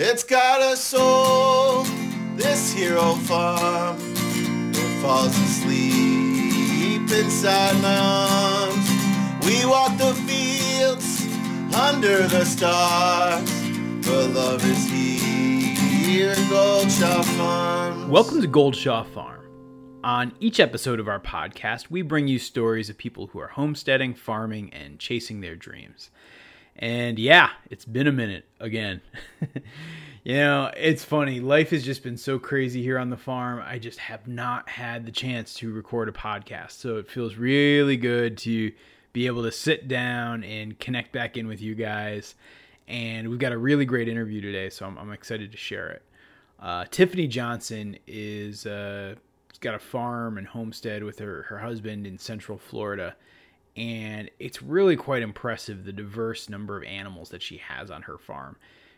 It's got a soul, this hero farm. It falls asleep inside my arms. We walk the fields under the stars. For love is here, Goldshaw Farm. Welcome to Goldshaw Farm. On each episode of our podcast, we bring you stories of people who are homesteading, farming, and chasing their dreams. And yeah, it's been a minute again. you know, it's funny. Life has just been so crazy here on the farm. I just have not had the chance to record a podcast. So it feels really good to be able to sit down and connect back in with you guys. And we've got a really great interview today, so I'm, I'm excited to share it. Uh, Tiffany Johnson is uh, got a farm and homestead with her, her husband in Central Florida and it's really quite impressive the diverse number of animals that she has on her farm.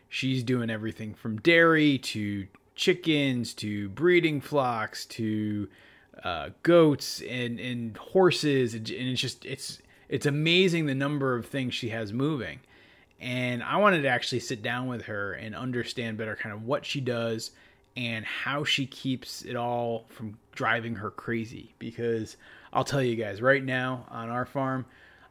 She's doing everything from dairy to chickens to breeding flocks to uh, goats and, and horses and it's just it's it's amazing the number of things she has moving and i wanted to actually sit down with her and understand better kind of what she does and how she keeps it all from driving her crazy because I'll tell you guys right now on our farm,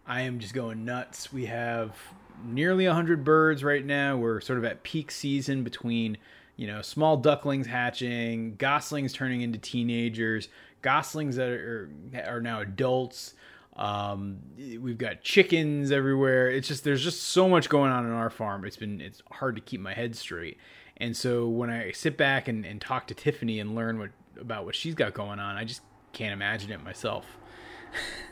I am just going nuts. We have nearly 100 birds right now. We're sort of at peak season between, you know, small ducklings hatching, goslings turning into teenagers, goslings that are are now adults. Um, we've got chickens everywhere. It's just there's just so much going on in our farm. It's been it's hard to keep my head straight. And so when I sit back and, and talk to Tiffany and learn what about what she's got going on, I just can't imagine it myself.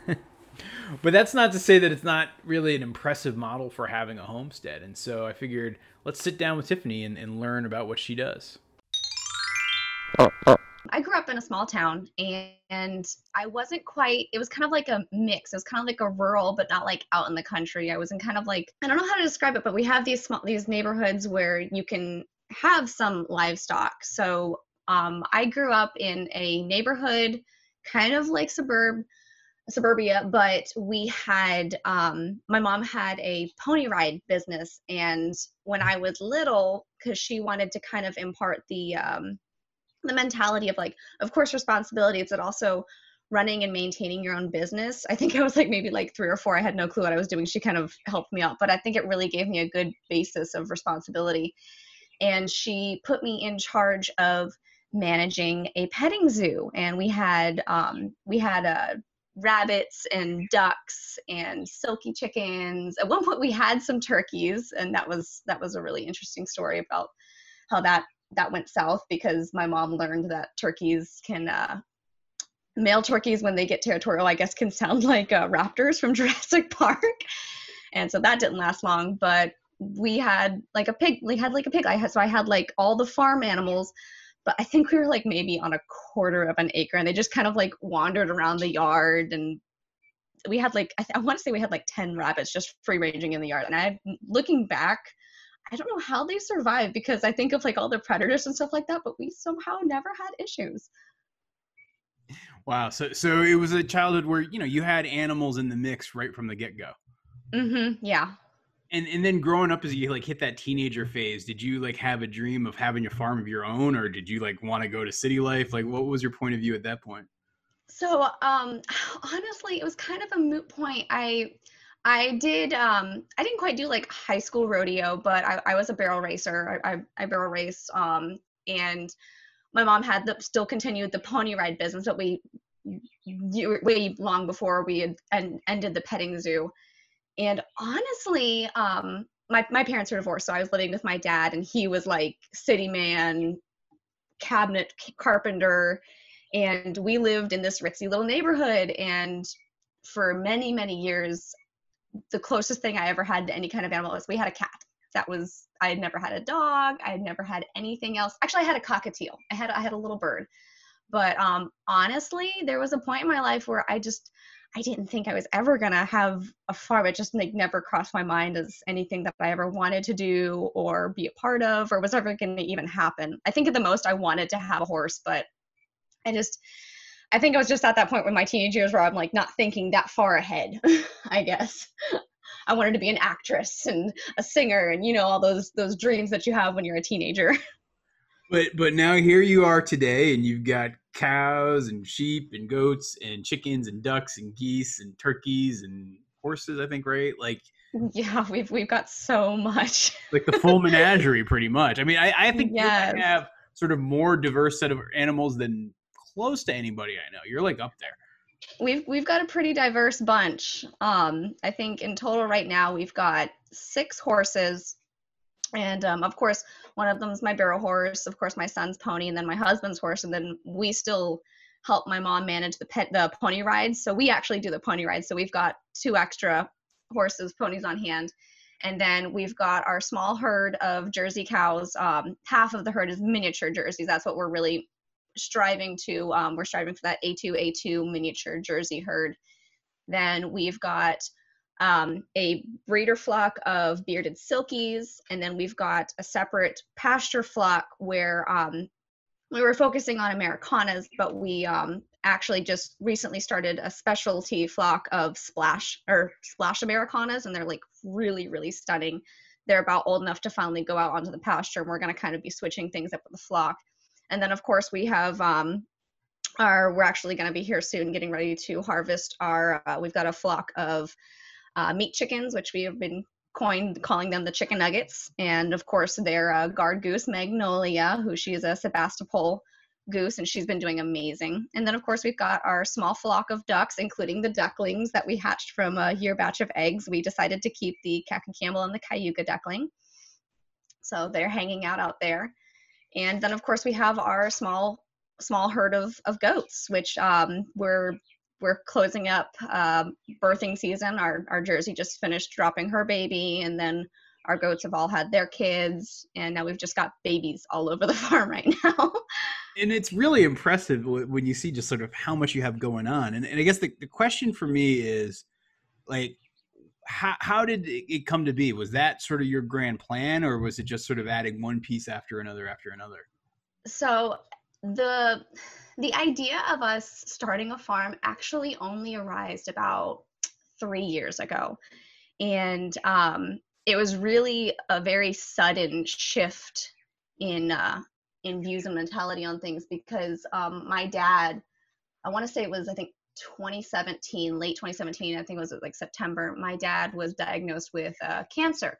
but that's not to say that it's not really an impressive model for having a homestead. And so I figured let's sit down with Tiffany and, and learn about what she does. I grew up in a small town and I wasn't quite, it was kind of like a mix. It was kind of like a rural, but not like out in the country. I was in kind of like, I don't know how to describe it, but we have these small, these neighborhoods where you can have some livestock. So um, I grew up in a neighborhood kind of like suburb suburbia but we had um, my mom had a pony ride business and when i was little because she wanted to kind of impart the um, the mentality of like of course responsibility but also running and maintaining your own business. I think i was like maybe like three or four. I had no clue what i was doing. She kind of helped me out but i think it really gave me a good basis of responsibility. And she put me in charge of managing a petting zoo. And we had um, we had uh, rabbits and ducks and silky chickens. At one point we had some turkeys and that was that was a really interesting story about how that that went south because my mom learned that turkeys can uh, male turkeys when they get territorial i guess can sound like uh, raptors from jurassic park. And so that didn't last long but we had like a pig we had like a pig. I had so i had like all the farm animals but I think we were like maybe on a quarter of an acre and they just kind of like wandered around the yard and we had like I, th- I want to say we had like 10 rabbits just free ranging in the yard and I looking back I don't know how they survived because I think of like all the predators and stuff like that but we somehow never had issues. Wow, so so it was a childhood where you know you had animals in the mix right from the get-go. Mhm. Yeah and and then growing up as you like hit that teenager phase did you like have a dream of having a farm of your own or did you like want to go to city life? Like what was your point of view at that point? So um honestly it was kind of a moot point. I i did um i didn't quite do like high school rodeo but i, I was a barrel racer. I, I, I barrel race um and my mom had the still continued the pony ride business but we way long before we had ended the petting zoo and honestly, um, my, my parents were divorced, so I was living with my dad, and he was like city man, cabinet carpenter, and we lived in this ritzy little neighborhood. And for many, many years, the closest thing I ever had to any kind of animal was we had a cat. That was I had never had a dog. I had never had anything else. Actually, I had a cockatiel. I had I had a little bird. But um, honestly, there was a point in my life where I just I didn't think I was ever gonna have a farm. It just like never crossed my mind as anything that I ever wanted to do or be a part of or was ever gonna even happen. I think at the most I wanted to have a horse, but I just I think I was just at that point when my teenage years where I'm like not thinking that far ahead, I guess. I wanted to be an actress and a singer and you know all those those dreams that you have when you're a teenager. But but now here you are today and you've got cows and sheep and goats and chickens and ducks and geese and turkeys and horses, I think, right? Like yeah, we've we've got so much. like the full menagerie pretty much. I mean, I, I think yes. you have sort of more diverse set of animals than close to anybody I know. You're like up there. We've we've got a pretty diverse bunch. Um, I think in total right now we've got six horses, and um, of course one of them is my barrel horse. Of course my son's pony, and then my husband's horse, and then we still help my mom manage the pet the pony rides. So we actually do the pony rides. So we've got two extra horses, ponies on hand. And then we've got our small herd of Jersey cows. Um, half of the herd is miniature Jerseys. That's what we're really striving to. Um, we're striving for that A2 A2 miniature Jersey herd. Then we've got um, a breeder flock of bearded silkies, and then we've got a separate pasture flock where um, we were focusing on Ameraucanas, but we um, actually just recently started a specialty flock of splash or splash Ameraucanas, and they're like really, really stunning. They're about old enough to finally go out onto the pasture, and we're going to kind of be switching things up with the flock. And then, of course, we have um, our, we're actually going to be here soon getting ready to harvest our, uh, we've got a flock of uh, meat chickens, which we have been coined calling them the chicken nuggets. And of course, their uh, guard goose, Magnolia, who she is a Sebastopol goose, and she's been doing amazing. And then, of course, we've got our small flock of ducks, including the ducklings that we hatched from a year batch of eggs. We decided to keep the Khaki Campbell and the Cayuga duckling. So they're hanging out out there. And then, of course, we have our small small herd of, of goats, which um, we're we're closing up um, birthing season. Our our Jersey just finished dropping her baby, and then our goats have all had their kids, and now we've just got babies all over the farm right now. and it's really impressive when you see just sort of how much you have going on. And, and I guess the, the question for me is, like, how how did it come to be? Was that sort of your grand plan, or was it just sort of adding one piece after another after another? So the the idea of us starting a farm actually only arose about three years ago. And um, it was really a very sudden shift in uh, in views and mentality on things because um, my dad, I want to say it was I think 2017, late 2017, I think it was like September. My dad was diagnosed with uh, cancer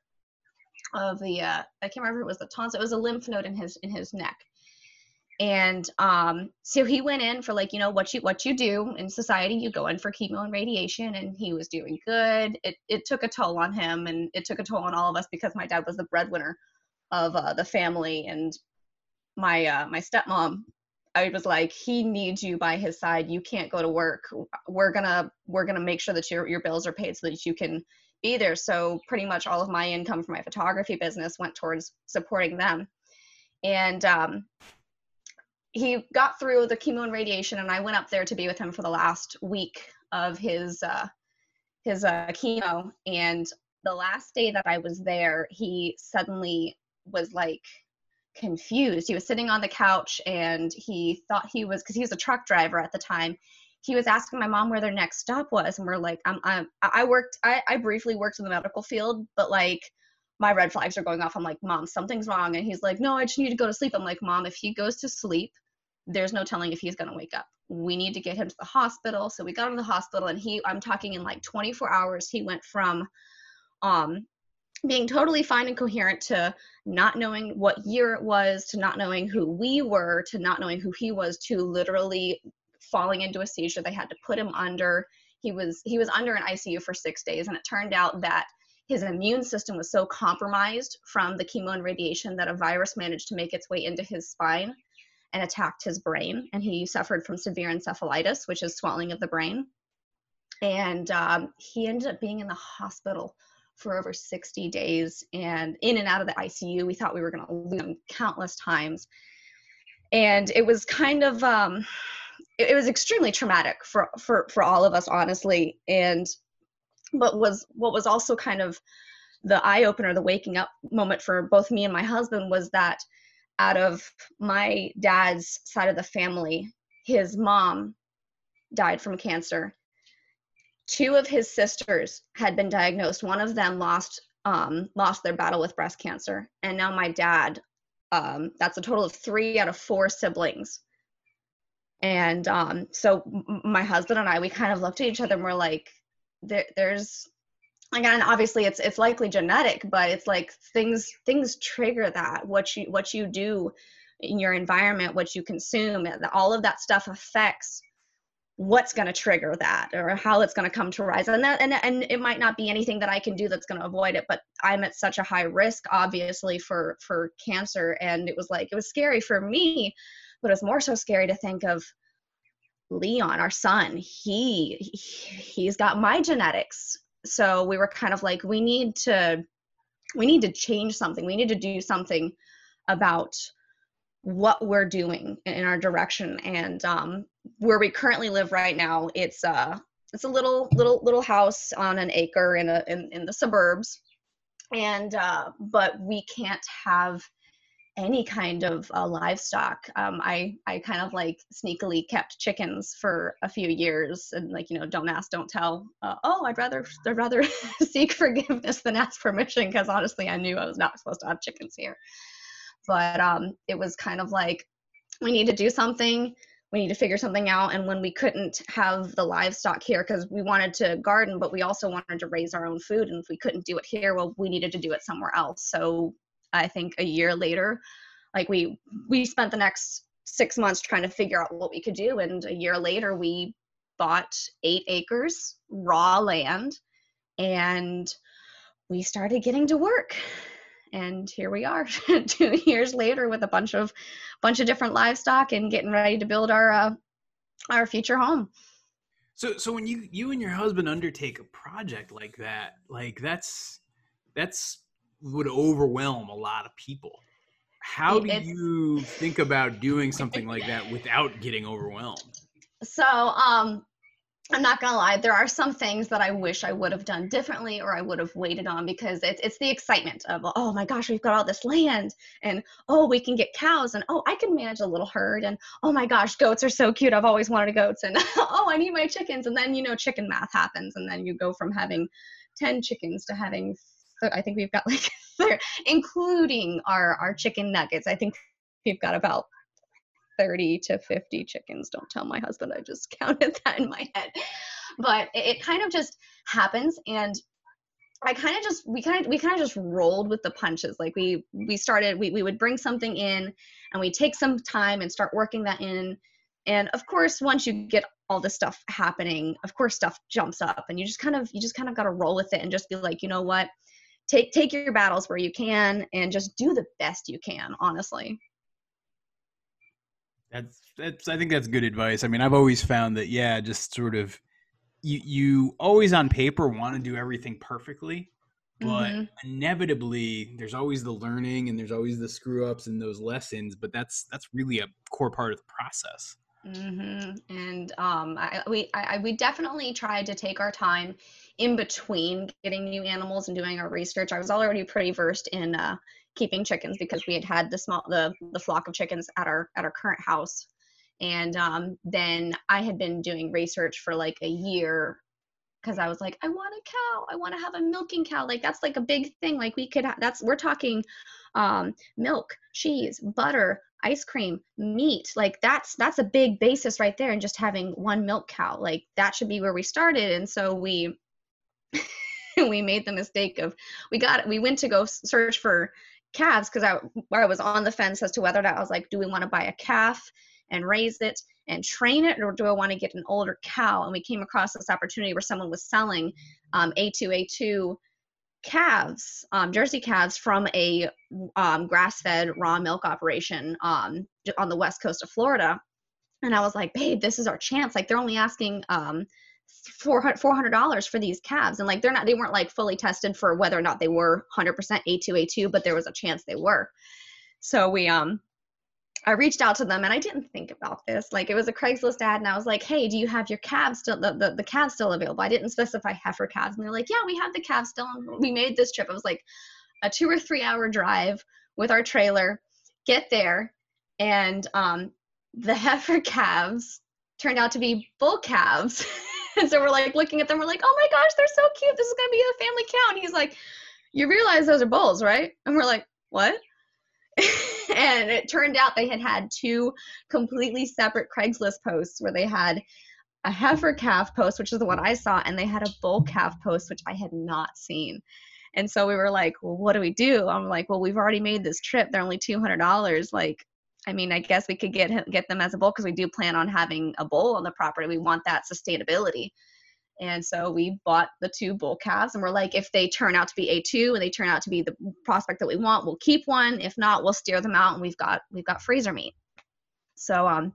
of the uh, I can't remember it was the tonsil. It was a lymph node in his in his neck, and um, so he went in for like you know what you what you do in society you go in for chemo and radiation and he was doing good. It, it took a toll on him and it took a toll on all of us because my dad was the breadwinner of uh, the family. And my uh, my stepmom i was like he needs you by his side. You can't go to work. We're gonna we're gonna make sure that your, your bills are paid so that you can be there. So pretty much all of my income from my photography business went towards supporting them. And um, he got through the chemo and radiation, and I went up there to be with him for the last week of his uh, his uh, chemo. And the last day that I was there, he suddenly was like confused. He was sitting on the couch and he thought he was because he was a truck driver at the time. He was asking my mom where their next stop was, and we're like, I'm, I'm I worked, I, I briefly worked in the medical field, but like my red flags are going off. I'm like, Mom, something's wrong. And he's like, No, I just need to go to sleep. I'm like, Mom, if he goes to sleep, there's no telling if he's going to wake up. We need to get him to the hospital. So we got him to the hospital, and he, I'm talking in like 24 hours, he went from um, being totally fine and coherent to not knowing what year it was, to not knowing who we were, to not knowing who he was, to literally falling into a seizure. They had to put him under. He was he was under an ICU for six days, and it turned out that his immune system was so compromised from the chemo and radiation that a virus managed to make its way into his spine and attacked his brain. And he suffered from severe encephalitis, which is swelling of the brain. And um, he ended up being in the hospital for over 60 days and in and out of the ICU. We thought we were going to lose him countless times. And it was kind of, um, it, it was extremely traumatic for, for, for all of us, honestly. And but was what was also kind of the eye opener, the waking up moment for both me and my husband was that out of my dad's side of the family, his mom died from cancer. two of his sisters had been diagnosed. One of them lost um, lost their battle with breast cancer, and now my dad. Um, that's a total of three out of four siblings. And um, so my husband and I, we kind of looked at each other and we're like, there, there's again obviously it's it's likely genetic but it's like things things trigger that what you what you do in your environment what you consume all of that stuff affects what's going to trigger that or how it's going to come to rise. And that and, and it might not be anything that i can do that's going to avoid it but i'm at such a high risk obviously for for cancer. And it was like it was scary for me but it was more so scary to think of leon our son he he's got my genetics. So we were kind of like we need to we need to change something. We need to do something about what we're doing in our direction. And um, where we currently live right now it's uh it's a little little little house on an acre in a in, in the suburbs. And uh but we can't have any kind of uh, livestock. Um, I I kind of like sneakily kept chickens for a few years, and like you know, don't ask, don't tell. Uh, oh, I'd rather I'd rather seek forgiveness than ask permission because honestly, I knew I was not supposed to have chickens here. But um, it was kind of like we need to do something. We need to figure something out. And when we couldn't have the livestock here because we wanted to garden, but we also wanted to raise our own food, and if we couldn't do it here, well, we needed to do it somewhere else. So I think a year later, like we we spent the next six months trying to figure out what we could do, and a year later we bought eight acres raw land, and we started getting to work. And here we are, two years later, with a bunch of bunch of different livestock and getting ready to build our uh, our future home. So, so when you you and your husband undertake a project like that, like that's that's would overwhelm a lot of people. How do you think about doing something like that without getting overwhelmed? So, um, I'm not gonna lie, there are some things that I wish I would have done differently or I would have waited on because it's it's the excitement of oh my gosh, we've got all this land and oh we can get cows and oh I can manage a little herd and oh my gosh, goats are so cute. I've always wanted goats and oh I need my chickens and then you know chicken math happens and then you go from having 10 chickens to having I think we've got like, including our our chicken nuggets. I think we've got about 30 to 50 chickens. Don't tell my husband. I just counted that in my head. But it, it kind of just happens, and I kind of just we kind of we kind of just rolled with the punches. Like we we started we we would bring something in, and we take some time and start working that in. And of course, once you get all this stuff happening, of course stuff jumps up, and you just kind of you just kind of got to roll with it and just be like, you know what, take take your battles where you can and just do the best you can honestly. That's that's i think that's good advice. I mean i've always found that yeah just sort of you you always on paper want to do everything perfectly but mm-hmm. inevitably there's always the learning and there's always the screw ups and those lessons but that's that's really a core part of the process mm-hmm. and um I, we I, we definitely tried to take our time in between getting new animals and doing our research, I was already pretty versed in uh, keeping chickens because we had had the small the the flock of chickens at our at our current house, and um, then I had been doing research for like a year because I was like, I want a cow. I want to have a milking cow. Like that's like a big thing. Like we could. Ha- that's we're talking um, milk, cheese, butter, ice cream, meat. Like that's that's a big basis right there. And just having one milk cow, like that should be where we started. And so we we made the mistake of we got we went to go search for calves because I, I was on the fence as to whether or not I was like, do we want to buy a calf and raise it and train it, or do I want to get an older cow? And we came across this opportunity where someone was selling um, A2A2 calves, um, Jersey calves from a um, grass-fed raw milk operation um, on the west coast of Florida. And I was like, babe, this is our chance. Like they're only asking um, $400 for these calves and like they're not they weren't like fully tested for whether or not they were 100% A2A2 but there was a chance they were so we um I reached out to them and I didn't think about this like it was a Craigslist ad and I was like hey do you have your calves still the, the, the calves still available I didn't specify heifer calves and they're like yeah we have the calves still we made this trip it was like a two or three hour drive with our trailer get there and um the heifer calves turned out to be bull calves and so we're like looking at them. We're like, oh my gosh, they're so cute. This is gonna be a family cow. And he's like, you realize those are bulls, right? And we're like, what? and it turned out they had had two completely separate Craigslist posts where they had a heifer calf post, which is the one I saw, and they had a bull calf post, which I had not seen. And so we were like, well, what do we do? I'm like, well, we've already made this trip. They're only $200. Like, I mean, I guess we could get get them as a bull because we do plan on having a bull on the property. We want that sustainability. And so we bought the two bull calves and we're like, if they turn out to be A2 and they turn out to be the prospect that we want, we'll keep one. If not, we'll steer them out and we've got we've got freezer meat. So um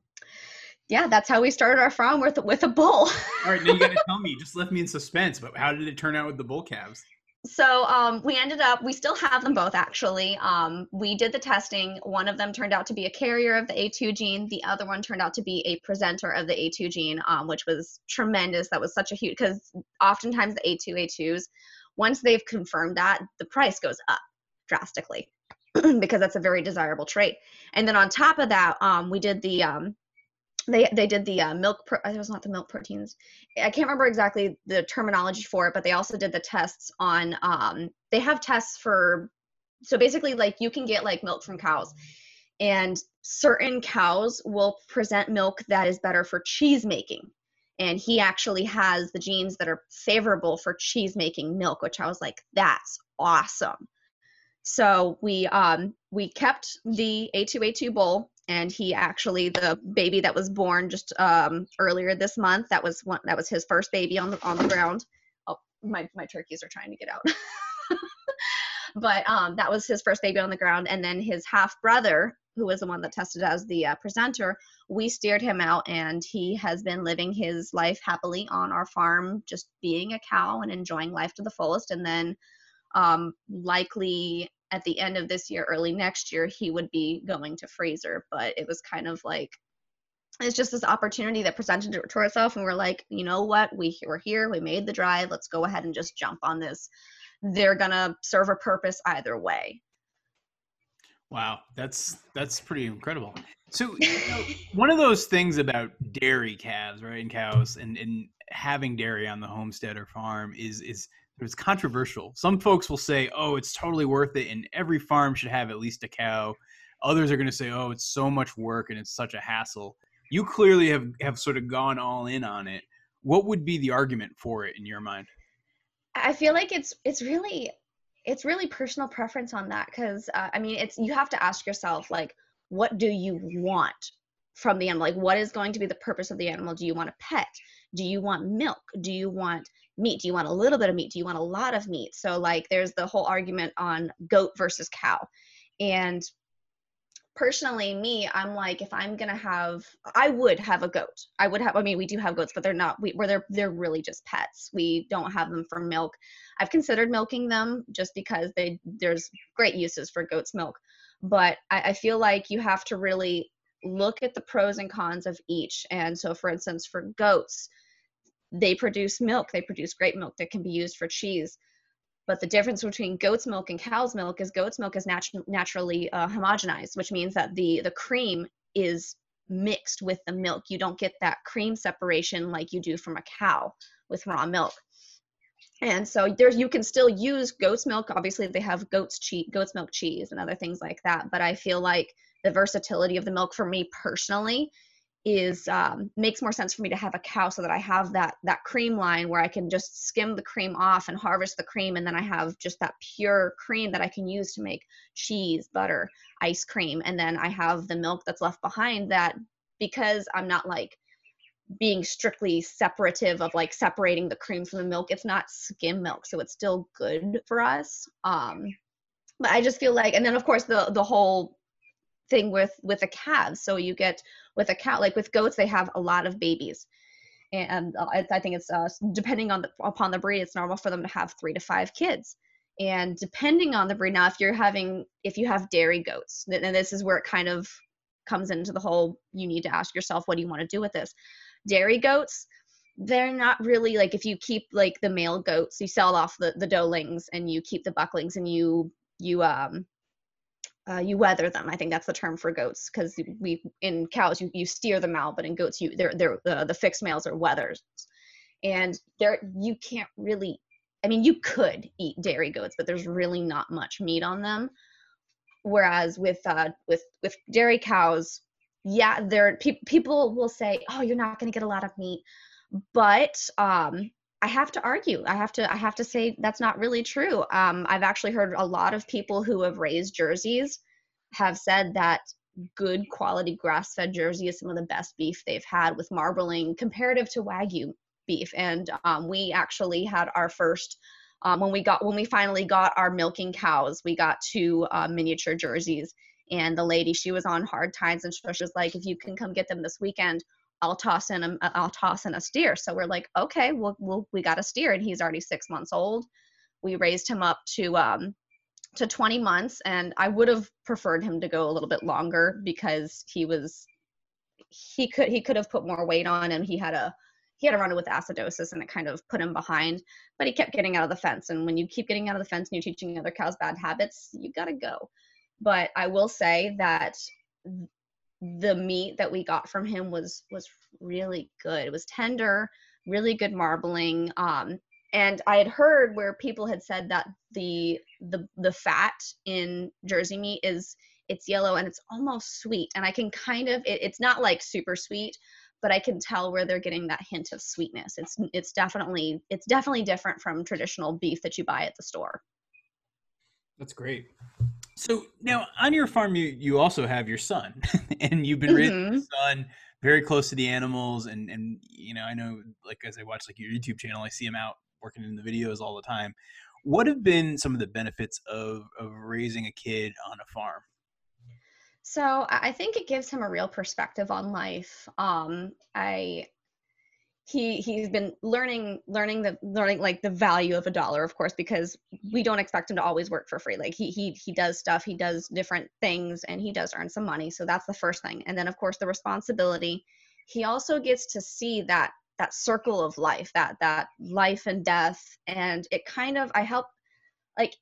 yeah, that's how we started our farm with with a bull. All right, now you gotta tell me, you just left me in suspense, but how did it turn out with the bull calves? So um, we ended up we still have them both actually. Um, we did the testing. One of them turned out to be a carrier of the a2 gene. The other one turned out to be a presenter of the a2 gene um, which was tremendous. That was such a huge because oftentimes the a2 a2s once they've confirmed that the price goes up drastically because that's a very desirable trait. And then on top of that um, we did the um, they they did the uh, milk pro- it was not the milk proteins. I can't remember exactly the terminology for it but they also did the tests on um they have tests for so basically like you can get like milk from cows. And certain cows will present milk that is better for cheese making. And he actually has the genes that are favorable for cheese making milk which i was like that's awesome. So we um we kept the a2a2 bull and he actually the baby that was born just um, earlier this month that was one that was his first baby on the on the ground. Oh my my turkeys are trying to get out. But um, that was his first baby on the ground and then his half brother who was the one that tested as the uh, presenter we steered him out and he has been living his life happily on our farm just being a cow and enjoying life to the fullest and then um, likely at the end of this year, early next year, he would be going to Fraser. But it was kind of like it's just this opportunity that presented to itself, and we're like, you know what, we we're here, we made the drive, let's go ahead and just jump on this. They're gonna serve a purpose either way. Wow, that's that's pretty incredible. So you know, one of those things about dairy calves, right, and cows, and and having dairy on the homestead or farm is is it's controversial. Some folks will say, "Oh, it's totally worth it, and every farm should have at least a cow." Others are going to say, "Oh, it's so much work and it's such a hassle." You clearly have have sort of gone all in on it. What would be the argument for it in your mind? I feel like it's it's really it's really personal preference on that because uh, I mean it's you have to ask yourself like what do you want from the animal like what is going to be the purpose of the animal do you want a pet do you want milk do you want meat? Do you want a little bit of meat? Do you want a lot of meat? So like there's the whole argument on goat versus cow. And personally me i'm like if i'm gonna have i would have a goat. I would have i mean we do have goats but they're not we where they're they're really just pets. We don't have them for milk. I've considered milking them just because they there's great uses for goat's milk. But I, I feel like you have to really look at the pros and cons of each. And so for instance for goats they produce milk they produce great milk that can be used for cheese. But the difference between goat's milk and cow's milk is goat's milk is natu- naturally uh, homogenized which means that the the cream is mixed with the milk. You don't get that cream separation like you do from a cow with raw milk. And so there's you can still use goat's milk. Obviously they have goat's cheese goat's milk cheese and other things like that. But i feel like the versatility of the milk for me personally is um, makes more sense for me to have a cow so that I have that that cream line where I can just skim the cream off and harvest the cream and then I have just that pure cream that I can use to make cheese, butter, ice cream. And then I have the milk that's left behind that because I'm not like being strictly separative of like separating the cream from the milk it's not skim milk so it's still good for us um but I just feel like and then of course the the whole thing with with the calves. So you get with a cow like with goats they have a lot of babies. And uh, I, think it's uh, depending on the upon the breed it's normal for them to have three to five kids. And depending on the breed now if you're having if you have dairy goats and this is where it kind of comes into the whole you need to ask yourself what do you want to do with this? Dairy goats they're not really like if you keep like the male goats you sell off the the doelings and you keep the bucklings and you you um uh, you wether them. I think that's the term for goats because we in cows you, you steer them out, but in goats you they're they're uh, the fixed males are wethers, and there you can't really i mean you could eat dairy goats but there's really not much meat on them. Whereas with uh with with dairy cows yeah there pe- people will say oh you're not going to get a lot of meat. But um I have to argue. I have to I have to say that's not really true. Um, I've actually heard a lot of people who have raised jerseys have said that good quality grass-fed jersey is some of the best beef they've had with marbling comparative to wagyu beef. And um, we actually had our first um, when we got when we finally got our milking cows. We got two uh, miniature jerseys, and the lady she was on hard times, and she was like, "If you can come get them this weekend." I'll toss in a I'll toss in a steer. So we're like, okay, well, we'll we got a steer, and he's already six months old. We raised him up to um to 20 months, and I would have preferred him to go a little bit longer because he was he could he could have put more weight on, and he had a he had a run with acidosis, and it kind of put him behind. But he kept getting out of the fence, and when you keep getting out of the fence and you're teaching other cows bad habits, you gotta go. But I will say that the meat that we got from him was was really good. It was tender, really good marbling. Um, and I had heard where people had said that the the the fat in Jersey meat is it's yellow and it's almost sweet. And I can kind of it, it's not like super sweet, but I can tell where they're getting that hint of sweetness. It's it's definitely it's definitely different from traditional beef that you buy at the store. That's great. So now on your farm, you you also have your son, and you've been mm-hmm. raising your son very close to the animals, and and you know I know like as I watch like your YouTube channel, I see him out working in the videos all the time. What have been some of the benefits of of raising a kid on a farm? So I think it gives him a real perspective on life. Um, I he he's been learning learning the learning like the value of a dollar of course because we don't expect him to always work for free. Like he he he does stuff he does different things and he does earn some money so that's the first thing. And then of course the responsibility. He also gets to see that that circle of life that that life and death and it kind of i help like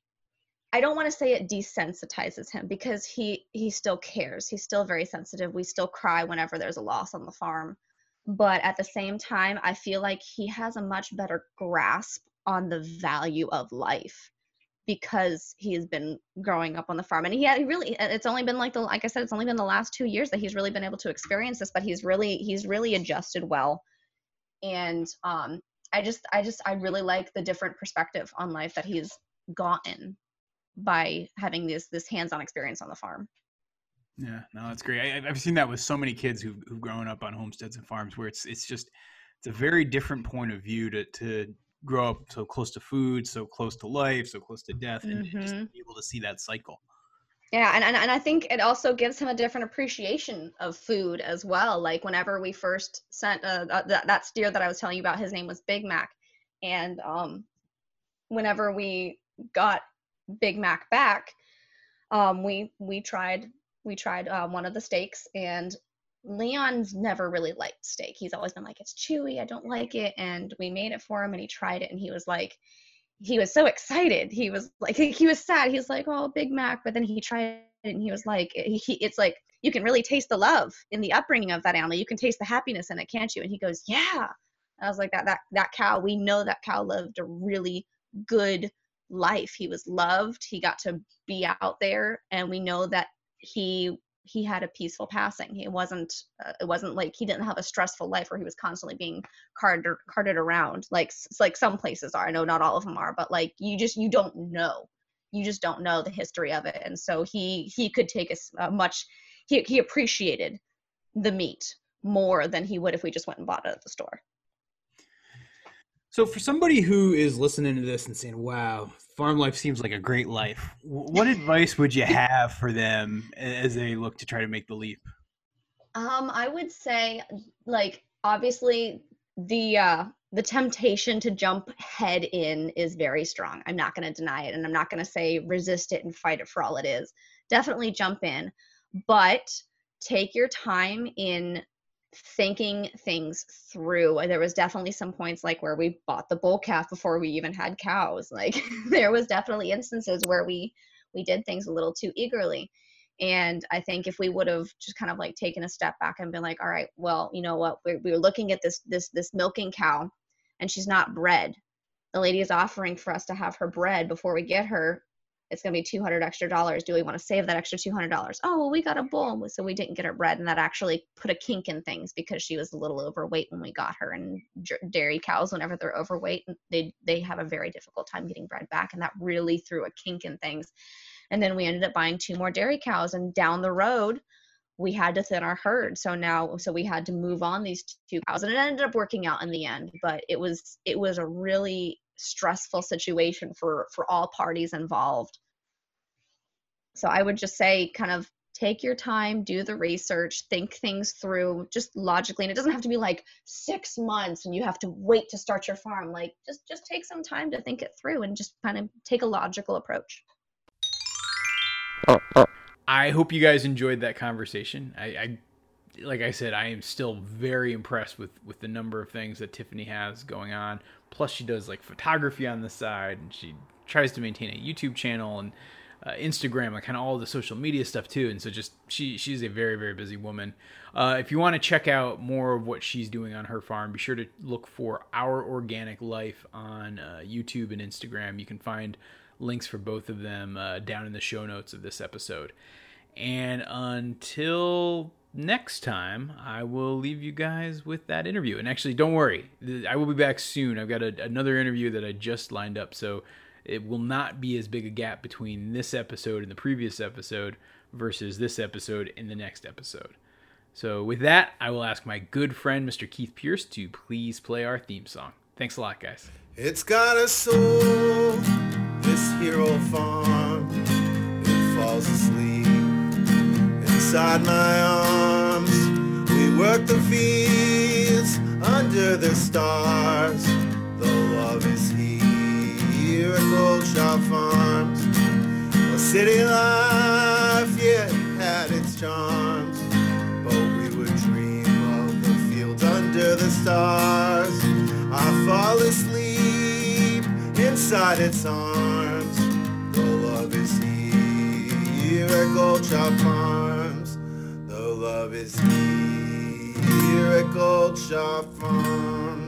i don't want to say it desensitizes him because he he still cares. He's still very sensitive. We still cry whenever there's a loss on the farm but at the same time i feel like he has a much better grasp on the value of life because he's been growing up on the farm. And he had really it's only been like the like i said it's only been the last two years that he's really been able to experience this but he's really he's really adjusted well. And um i just i just i really like the different perspective on life that he's gotten by having this this hands-on experience on the farm yeah, no, that's great. I, have seen that with so many kids who've, who've grown up on homesteads and farms, where it's it's just it's a very different point of view to to grow up so close to food, so close to life, so close to death, and mm-hmm. just be able to see that cycle. Yeah, and, and and I think it also gives him a different appreciation of food as well. Like whenever we first sent uh, uh, that that steer that I was telling you about, his name was Big Mac, and um, whenever we got Big Mac back, um, we we tried we tried um, one of the steaks and Leon's never really liked steak. He's always been like, it's chewy, I don't like it. And we made it for him and he tried it and he was like, he was so excited. He was like, he was sad. He's like, oh, Big Mac. But then he tried it and he was like, he, it's like, you can really taste the love in the upbringing of that animal. You can taste the happiness in it, can't you? And he goes, yeah. I was like, that, that, that cow, we know that cow lived a really good life. He was loved. He got to be out there. And we know that he he had a peaceful passing. He wasn't uh, it wasn't like he didn't have a stressful life where he was constantly being carted carted around like like some places are. I know not all of them are, but like you just you don't know. You just don't know the history of it. And so he he could take a, a much he he appreciated the meat more than he would if we just went and bought it at the store. So, for somebody who is listening to this and saying, "Wow, farm life seems like a great life," what advice would you have for them as they look to try to make the leap? Um, I would say, like, obviously, the uh, the temptation to jump head in is very strong. I'm not going to deny it, and I'm not going to say resist it and fight it for all it is. Definitely jump in, but take your time in thinking things through. There was definitely some points like where we bought the bull calf before we even had cows. Like there was definitely instances where we we did things a little too eagerly. And I think if we would have just kind of like taken a step back and been like, all right, well, you know what, we're, we're looking at this this this milking cow, and she's not bred. The lady is offering for us to have her bred before we get her. It's going to be 200 extra dollars. Do we want to save that extra $200? Oh, well, we got a bull. So we didn't get her bred. And that actually put a kink in things because she was a little overweight when we got her. And dairy cows, whenever they're overweight, they, they have a very difficult time getting bred back. And that really threw a kink in things. And then we ended up buying two more dairy cows. And down the road, we had to thin our herd so now so we had to move on these two cows and it ended up working out in the end but it was it was a really stressful situation for for all parties involved so i would just say kind of take your time do the research think things through just logically and it doesn't have to be like six months and you have to wait to start your farm like just just take some time to think it through and just kind of take a logical approach I hope you guys enjoyed that conversation. I, I, like I said, I am still very impressed with with the number of things that Tiffany has going on. Plus, she does like photography on the side, and she tries to maintain a YouTube channel and uh, Instagram, like kind of all the social media stuff too. And so, just she she's a very very busy woman. Uh, if you want to check out more of what she's doing on her farm, be sure to look for Our Organic Life on uh, YouTube and Instagram. You can find links for both of them uh, down in the show notes of this episode. And until next time, I will leave you guys with that interview. And actually, don't worry, I will be back soon. I've got a, another interview that I just lined up, so it will not be as big a gap between this episode and the previous episode versus this episode and the next episode. So, with that, I will ask my good friend, Mr. Keith Pierce, to please play our theme song. Thanks a lot, guys. It's got a soul this hero farm. It falls asleep inside my arms. We work the fields under the stars. The love is here at Goldshaw Farms. A city life, yeah, had its charms. But we would dream of the fields under the stars. I fall asleep inside its arms. The love is here at Goldshaw Farms. The love is here at Goldshaw Farms.